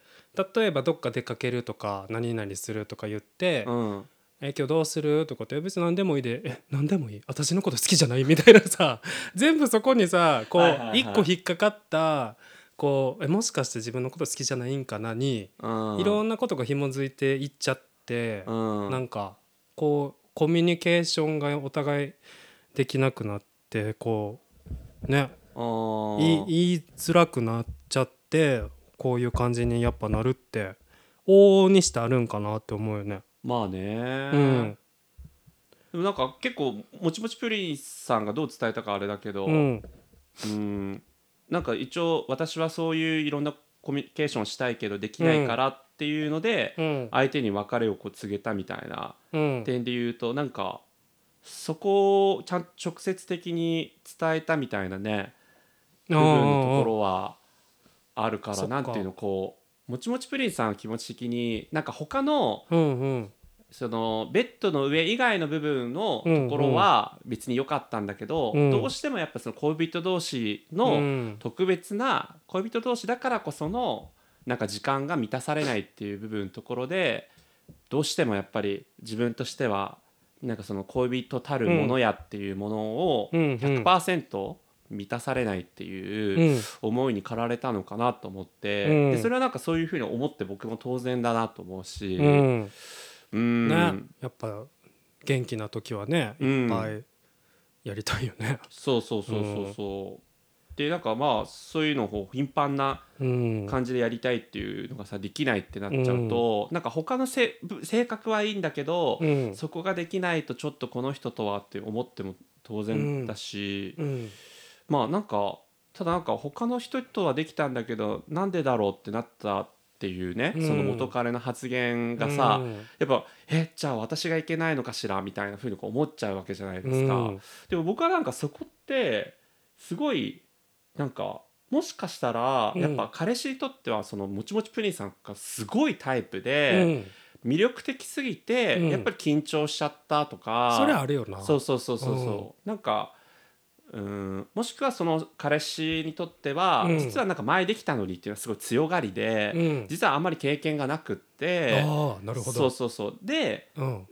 例えばどっか出かけるとか何々するとか言ってうん。「え今日どうする?」とかって「別に何でもいいで」え「何でもいい私のこと好きじゃない?」みたいなさ <laughs> 全部そこにさこう一個引っかかったこうえもしかして自分のこと好きじゃないんかな？にうん。いろんなことが紐づいていっちゃってうん。なんかこうコミュニケーションがお互いできなくなってこうねあ言い言いづらくなっちゃってこういう感じにやっぱなるって往々にしてあるんかなって思うよね。まあね。うん。でもなんか結構もちもちプリンさんがどう伝えたかあれだけど、うん。うんなんか一応私はそういういろんなコミュニケーションしたいけどできないからっていうので、うん。相手に別れをこう告げたみたいなうん。点で言うとなんかそこをちゃんと直接的に伝えたみたいなね部分のところはあるからなんていうのこうもちもちプリンさんは気持ち的になんか他のそのベッドの上以外の部分のところは別に良かったんだけど、うん。どうしてもやっぱその恋人同士うのん。特別な恋人同士だからこそのなんか時間が満たされないっていう部分のところでどうしてもやっぱり自分としてはなんかその恋人たるものやっていうものをうんうん。100%満たされないっていううん。思いに駆られたのかなと思って、うん。でそれはなんかそういうふうに思って僕も当然だなと思うし。うん。うんね。やっぱ元気な時はねうん。いっぱいやりたいよね。そうそうそうそうそう、でなんかまあそういうのを頻繁なうん。感じでやりたいっていうのがさできないってなっちゃうと、なんか他のせ性格はいいんだけど、うん。そこができないとちょっとこの人とはって思っても当然だし、うん。まあなんかただなんか他の人とはできたんだけどなんでだろうってなったっていうね、うん。その元彼の発言がさ、うん。やっぱえじゃあ私がいけないのかしらみたいなふうに思っちゃうわけじゃないですか。うん。でも僕はなんかそこってすごいなんかもしかしたらうん。やっぱ彼氏にとってはそのもちもちプリンさんがすごいタイプうでん。魅力的すぎてうん。やっぱり緊張しちゃったとか。それあるよな。そうそうそうそうそう。なんかうんもしくはその彼氏にとってはうん。実はなんか前できたのにっていうのはすごい強がりでうん。実はあんまり経験がなくってああなるほど。そうそうそう。でうん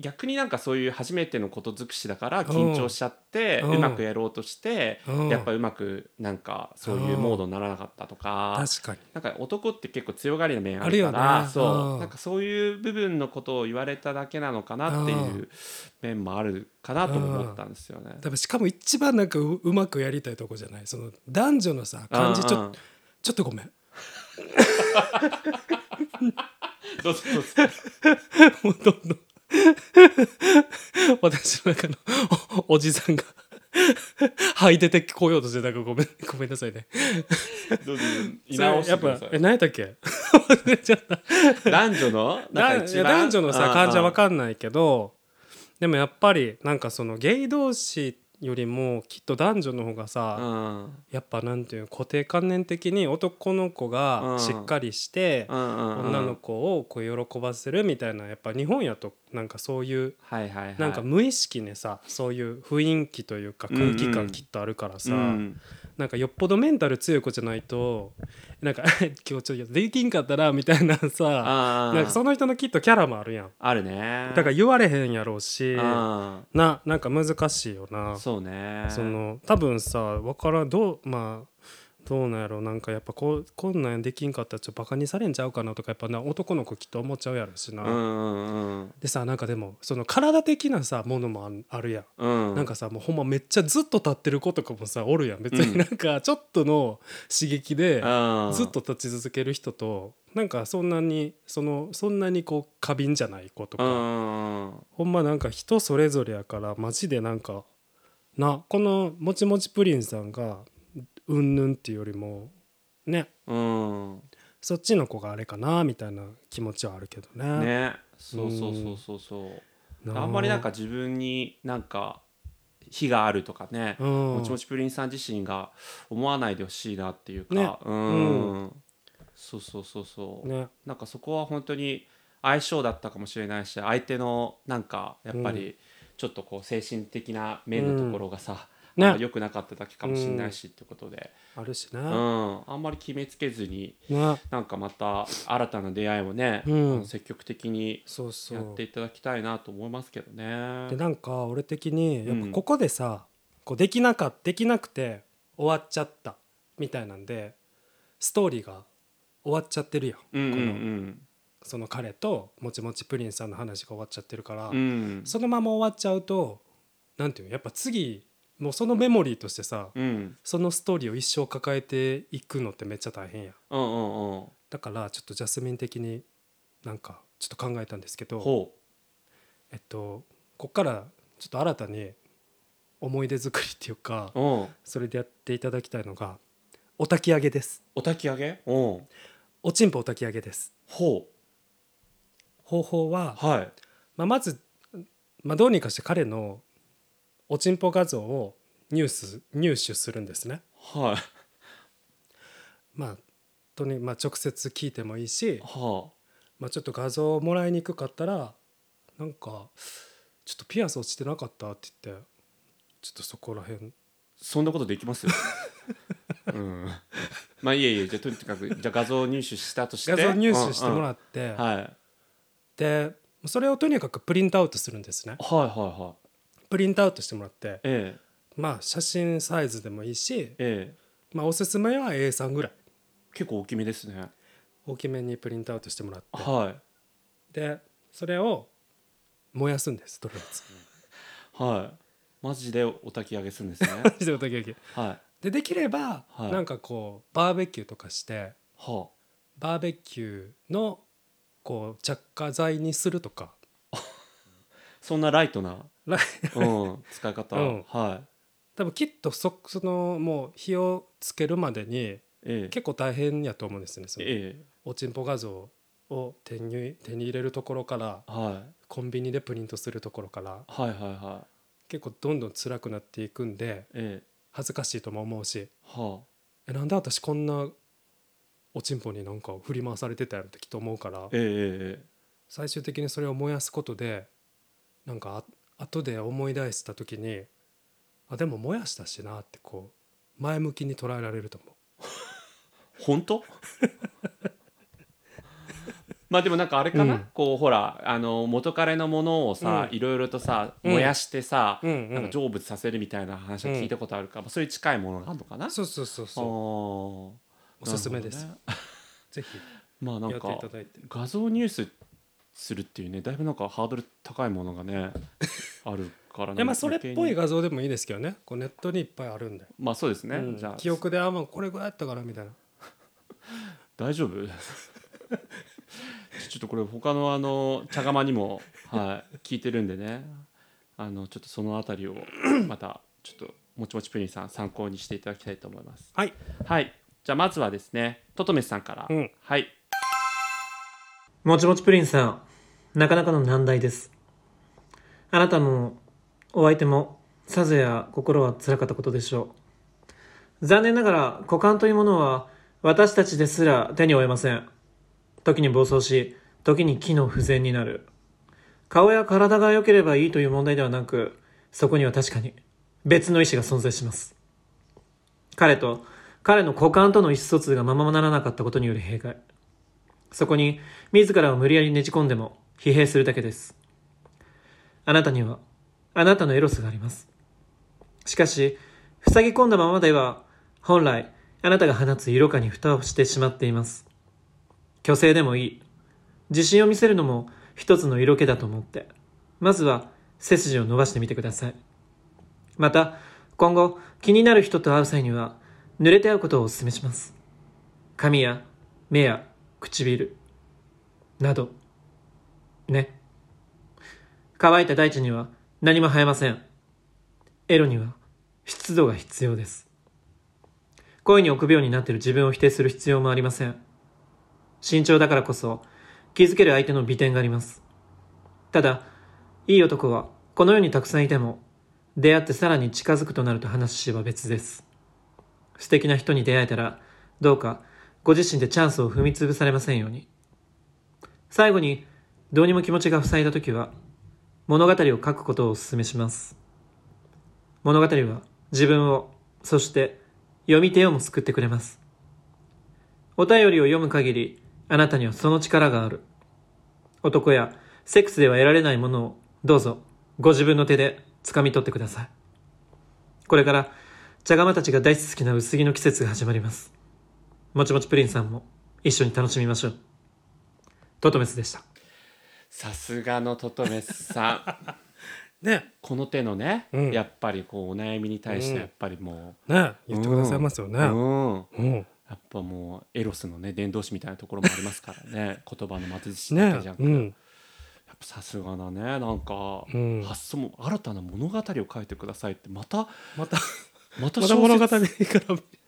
逆になんかそういう初めてのこと尽くしだから緊張しちゃってうまくやろうとしてうん。やっぱうまくなんかそういうモードにならなかったとか確かに。なんか男って結構強がりな面ああるからね。そう。うん。なんかそういう部分のことを言われただけなのかなっていう面もあるかなとも思ったんですよね。多分しかも一番なんかううまくやりたいとこじゃない？その男女のさ感じちょちょっとごめん。<laughs> どうぞどうぞ。<laughs> もうどんどん <laughs> 私の中のおおじさんがはい出てこようとしてたからごめんごめんなさいね。どうぞ居直してください。それやっぱえ何やったっけ？ちゃった。男女の？なんか一番？男女のさ感じは分かかんないけどでもやっぱりなんかそのゲイ同士よりもきっと男女の方がさ、うん。やっぱなんていうの固定観念的に男の子がしっかりして、女の子をこう喜ばせるみたいなやっぱ日本やとなんかそういうなんか無意識にさそういう雰囲気というか空気感きっとあるからさ、うんなんかよっぽどメンタル強い子じゃないとなんか <laughs> 今日ちょっとできんかったらみたいなさなんかその人のきっとキャラもあるやん。あるね。だから言われへんやろうしあななんか難しいよな。ーそうね。その多分さ分からんどうまあどうなんやろなんかやっぱこうこんなんできんかったらちょっとバカにされんちゃうかなとかやっぱな男の子きっと思っちゃうやろしな、でさなんかでもその体的なさものもあるやん。うん。なんかさもうほんまめっちゃずっと立ってる子とかもさおるやん。別になんかちょっとの刺激でうん。ずっと立ち続ける人となんかそんなにそのそんなにこう過敏じゃない子とうか、ん。ほんまなんか人それぞれやからマジでなんかなこのもちもちプリンさんがうんぬんっていうよりもね。うん。そっちの子があれかなみたいな気持ちはあるけどね。ね。そうそうそうそうそう。なあ。んまりなんか自分になんか非があるとかね。うん。もちもちプリンさん自身が思わないでほしいなっていうか、ね。うん、そうそうそうそう、ね。なんかそこは本当に相性だったかもしれないし相手のなんかやっぱりちょっとこう精神的な面のところがさ、ねあんま良くなかっただけかもしれないしってことで、あるしね。うん。あんまり決めつけずにね。なんかまた新たな出会いをね、うん。積極的にやっていただきたいなと思いますけどね。でなんか俺的にやっぱうん。ここでさ、こうできなかできなくて終わっちゃったみたいなんでストーリーが終わっちゃってるやん、うんうんうこのんその彼ともちもちプリンさんの話が終わっちゃってるから、うん。そのまま終わっちゃうとなんていうのやっぱ次もうそのメモリーとしてさ、うん。そのストーリーを一生抱えていくのってめっちゃ大変やん。うんうんうん。だからちょっとジャスミン的になんかちょっと考えたんですけどほえっとこっからちょっと新たに思い出作りっていうかううん。それでやっていただきたいのがお焚き上げです。お焚き上げ？うん。おちんぽお焚き上げです。ほ方法はう、はい。まあ、まず、まあ、どうにかして彼のおちんぽ画像を入手入手するんですね。はい。まあとにまあ直接聞いてもいいし、はまあ、ちょっと画像をもらいにくかったらなんか「ちょっとピアス落ちてなかった」って言ってちょっとそこら辺。そんなことできますよ。<laughs> うん。まあいえいえじゃあとにかくじゃあ画像入手したとして。画像入手してもらっって、はいはい。でそれをとにかくプリントアウトするんですね。はいはいプリントアウトしてもらってえまあ写真サイズでもいいし、ええ。えまあ、おすすめは A3 ぐらい。結構大きめですね。大きめにプリントアウトしてもらって。はい。でそれを燃やすんですとりあえず。<laughs> はい。マジでお焚き上げするんですね。<laughs> マジでお焚き上げ。はい。でできれば、はい。なんかこうバーベキューとかしてはバーベキューのこう着火剤にするとか。あそんなライトな、うん、使い方、うん。はい。多分きっとそそのもう火をつけるまでにええ。結構大変やと思うんですよねそのええ。おちんぽ画像を手に手に入れるところからはい。コンビニでプリントするところからはいはいは結構どんどん辛くなっていくんでいええ。恥ずかしいとも思うしはえなんで私こんなおちんぽになんか振り回されてたやろってきっと思うからええ。最終的にそれを燃やすことでなんかあ後で思い出した時にあでも燃やしたしなってこう前向きに捉えられると思う。本当？<laughs> まあでもなんかあれかな、うん。こうほらあの元彼のものをさ、うん。いろいろとさうん。燃やしてさ、うんうん。なんか成仏させるみたいな話は聞いたことあるから、まあそういう近いものがあるのかな？そうそうそうそう。おおすすめです、<laughs> ぜひまあなんか画像入手するっていうねだいぶなんかハードル高いものがね <laughs> あるからいやまあそれっぽいが画像でもいいですけどねこうネットにいっぱいあるんで、まあそうですね、うん。じゃあ記憶であもうこれぐらいやったからみたいな。大丈夫？<laughs> ちょっとこれ他のあの茶釜にも、はい、聞いてるんでね。あのちょっとそのあたりを <coughs> またちょっともちもちプリンさん参考にしていただきたいと思います。はい。はい。じゃあまずはですねトトメスさんから、うん。はい。もちもちプリンさん、なかなかの難題です。あなたも、お相手も、さぞや心は辛かったことでしょう。残念ながら、股間というものは、私たちですら手に負えません。時に暴走し、時に機能不全になる。顔や体が良ければいいという問題ではなく、そこには確かに別の意志が存在します。彼と彼の股間との意思疎通がままならなかったことによる弊害。そこに自らを無理やりねじ込んでも疲弊するだけです。あなたにはあなたのエロスがあります。しかし、塞ぎ込んだままでは本来あなたが放つ色化に蓋をしてしまっています。虚勢でもいい。自信を見せるのも一つの色気だと思って、まずは背筋を伸ばしてみてください。また、今後気になる人と会う際には、濡れて会うことをお勧めします。髪や目や唇、など、ね。乾いた大地には何も生えません。エロには湿度が必要です。恋に臆病になっている自分を否定する必要もありません。慎重だからこそ気づける相手の美点があります。ただ、いい男はこの世にたくさんいても出会ってさらに近づくとなると話は別です。素敵な人に出会えたらどうかご自身でチャンスを踏み潰されませんように。最後にどうにも気持ちが塞いだ時は物語を書くことをお勧めします。物語は自分を、そして読み手をも救ってくれます。お便りを読む限り、あなたにはその力がある。男やセックスでは得られないものを、どうぞ、ご自分の手で掴み取ってください。これから、茶釜たちが大好きな薄着の季節が始まります。もちもちプリンさんも一緒に楽しみましょう。トトメスでした。さすがのトトメスさん。<laughs> ね。この手のね、うん。やっぱりこうお悩みに対してうん。やっぱりもね。う、言ってくださいますよね。うん。うん。うん。やっぱもうエロスのね伝道師みたいなところもありますからね。<laughs> 言葉の貧しだけじゃなくて、うん。やっぱさすがだね。なんか、うん。発想も新たな物語を書いてくださいってまたまたまたまた物語小から説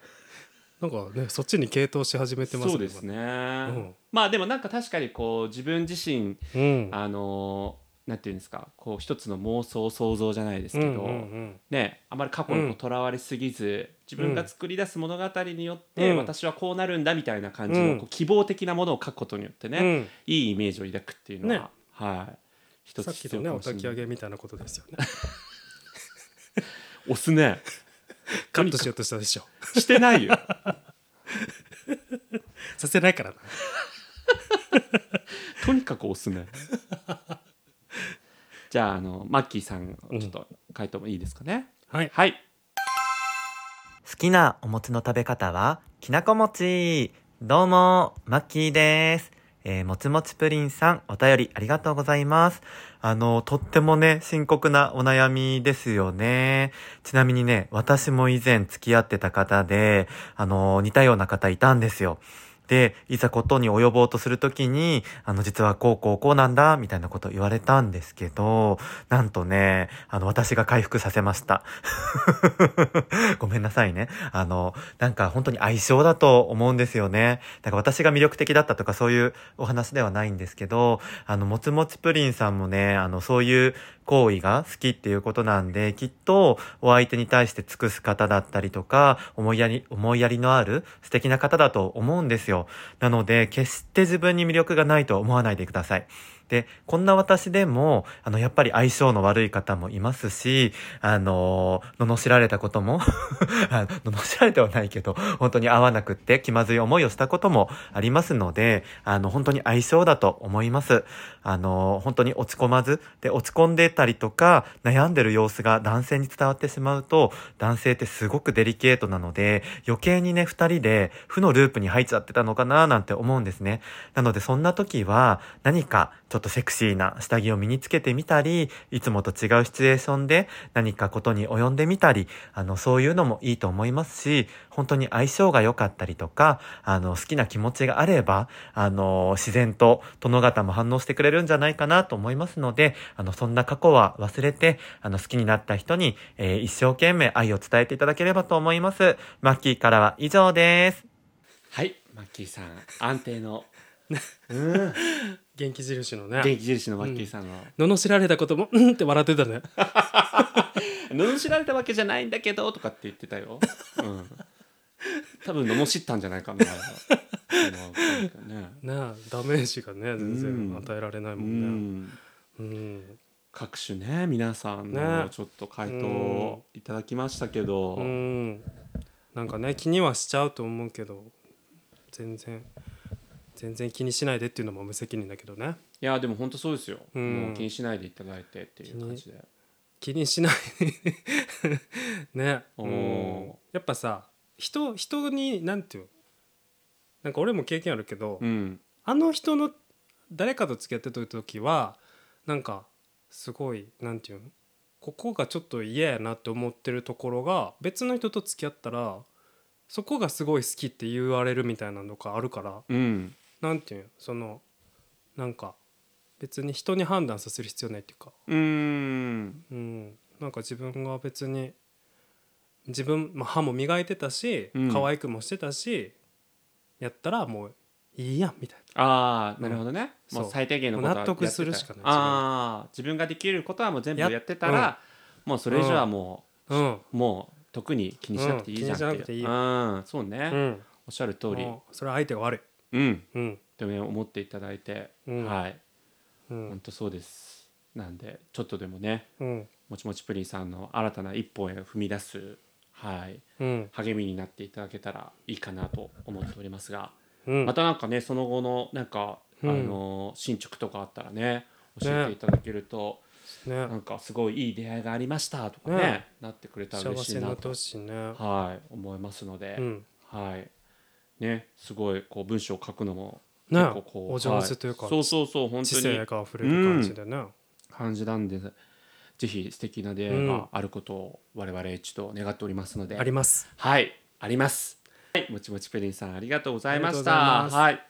なんかねそっちに傾倒し始めてますそうですね、んまあでもなんか確かにこう自分自身うん。あのなんていうんですかこう一つの妄想想像じゃないですけど、うんうんうん。ね、あまり過去にとらわれすぎず、自分が作り出す物語によって、うん。私はこうなるんだみたいな感じうん。のこう希望的なものを書くことによってね、うん。いいイメージを抱くっていうのは、ね。はい一つさっきのねお焚き上げみたいなことですよね。<laughs> 押すねカットしようとしたでしょ。してないよ。<laughs> させないからな。<laughs> とにかく押すね。じゃああのマッキーさんちょっと回答もいいですかね、はい。はい。好きなお餅の食べ方は、きなこ餅。どうも、マッキーです。えー、もちもちプリンさん、お便りありがとうございます。あの、とってもね、深刻なお悩みですよね。ちなみにね、私も以前付き合ってた方で、あの、似たような方いたんですよ。で、いざことに及ぼうとするときに、あの、実はこうこうこうなんだ、みたいなこと言われたんですけど、なんとね、あの、私が回復させました。<laughs> ごめんなさいね。あの、なんか本当に相性だと思うんですよね。だから私が魅力的だったとかそういうお話ではないんですけど、あの、もちもちプリンさんもね、あの、そういう行為が好きっていうことなんで、きっとお相手に対して尽くす方だったりとか、思いやり、思いやりのある素敵な方だと思うんですよ。なので、決して自分に魅力がないと思わないでください。で、こんな私でも、あの、やっぱり相性の悪い方もいますし、あの、罵られたことも、<laughs> あの罵られてはないけど、本当に合わなくって気まずい思いをしたこともありますので、あの、本当に相性だと思います。あの、本当に落ち込まず、で、落ち込んでたりとか、悩んでる様子が男性に伝わってしまうと、男性ってすごくデリケートなので、余計にね、二人で負のループに入っちゃってたのかななんて思うんですね。なので、そんな時は、何かちょっとセクシーな下着を身につけてみたり、いつもと違うシチュエーションで何かことに及んでみたり、あの、そういうのもいいと思いますし、本当に相性が良かったりとか、あの、好きな気持ちがあれば、あの、自然と殿方も反応してくれるんじゃないかなと思いますので、あの、そんな過去は忘れて、あの、好きになった人に、えー一生懸命愛を伝えていただければと思います。マッキーからは以上です。はいマッキーさん安定の <laughs> うん元気印のね。元気印のマッキーさんの、罵られたこともうんって笑ってたね。<laughs> 罵られたわけじゃないんだけどとかって言ってたよ、うん、多分罵ったんじゃないかな。あれはね。<laughs> ねダメージがね全うん。然与えられないうもんんね。うん。各種ね皆さんねのちょっと回答をいただきましたけど、うん。なんかね気にはしちゃうと思うけど全然全然気にしないでっていうのも無責任だけどね。いやでも本当そうですよ、うん。もう気にしないでいただいてっていう感じで。気にしない。ね、おうーん、やっぱさ人人になんていうの？なんか俺も経験あるけど、うん。あの人の誰かと付き合ってる時はなんかすごいなんていうの？ここがちょっと嫌やなって思ってるところが別の人と付き合ったらそこがすごい好きって言われるみたいなのがあるからうんなんていうのそのなんか別に人に判断させる必要ないっていうか。うーん。うん、なんか自分が別に自分、まあ、歯も磨いてたし、うん。可愛くもしてたしやったらもういいやんみたいああなるほどね、うん。もう最低限のことは納得するしかないああ自分ができることはもう全部やってたら、やもうそれ以上はもなうん。う、もう特に気にしなくていいじゃんっていう、うん気にしなくていいうんそうね、うん、おっしゃる通り。それは相手が悪いうん。うん。とね思っていただいて、うん。はい。うん。本当そうです。なんでちょっとでもねうん。もちもちプリンさんの新たな一歩へ踏み出すはい。うん。励みになっていただけたらいいかなと思っておりますが、うん。またなんかねその後のなんか、うん。あの進捗とかあったらね教えていただけると、ね。なんかすごいいい出会いがありましたとかねねなってくれたら幸嬉しいなとねはい思いますので、うんはいねすごいこう文章を書くのもねお上手というかはそうそうそう本知当に。性があふれる感じでね、感じなんでぜひ素敵な出会いがあることを我々ちょっと願っておりますので、あります。はい、あります。はい、もちもちプリンさんありがとうございました。はい。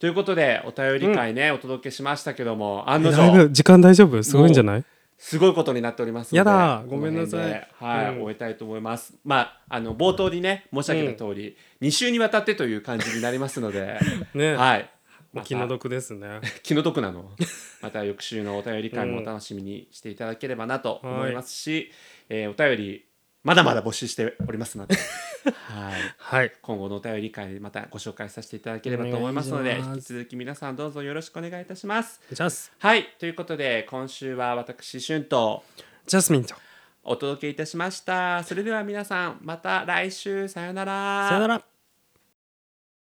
ということでお便り会ね、お届けしましたけども案のだい定ぶ時間大丈夫？すごいんじゃない？すごいことになっておりますのでやだごめんなさい。はい、うん。終えたいと思います。まああの冒頭にね申し上げた通り、2週にわたってという感じになりますので <laughs> ね、はい。お気の毒ですね。<laughs> 気の毒なの。また翌週のお便り会もお楽しみにしていただければなと思いますし、えーお便りまだまだ募集しておりますので、<laughs> はい、はい。今後のお便り会でまたご紹介させていただければと思いますので引き続き皆さんどうぞよろしくお願いいたします。はい。ということで今週は私春とジャスミンと。お届けいたしました。それでは皆さんまた来週。さようなら。さよなら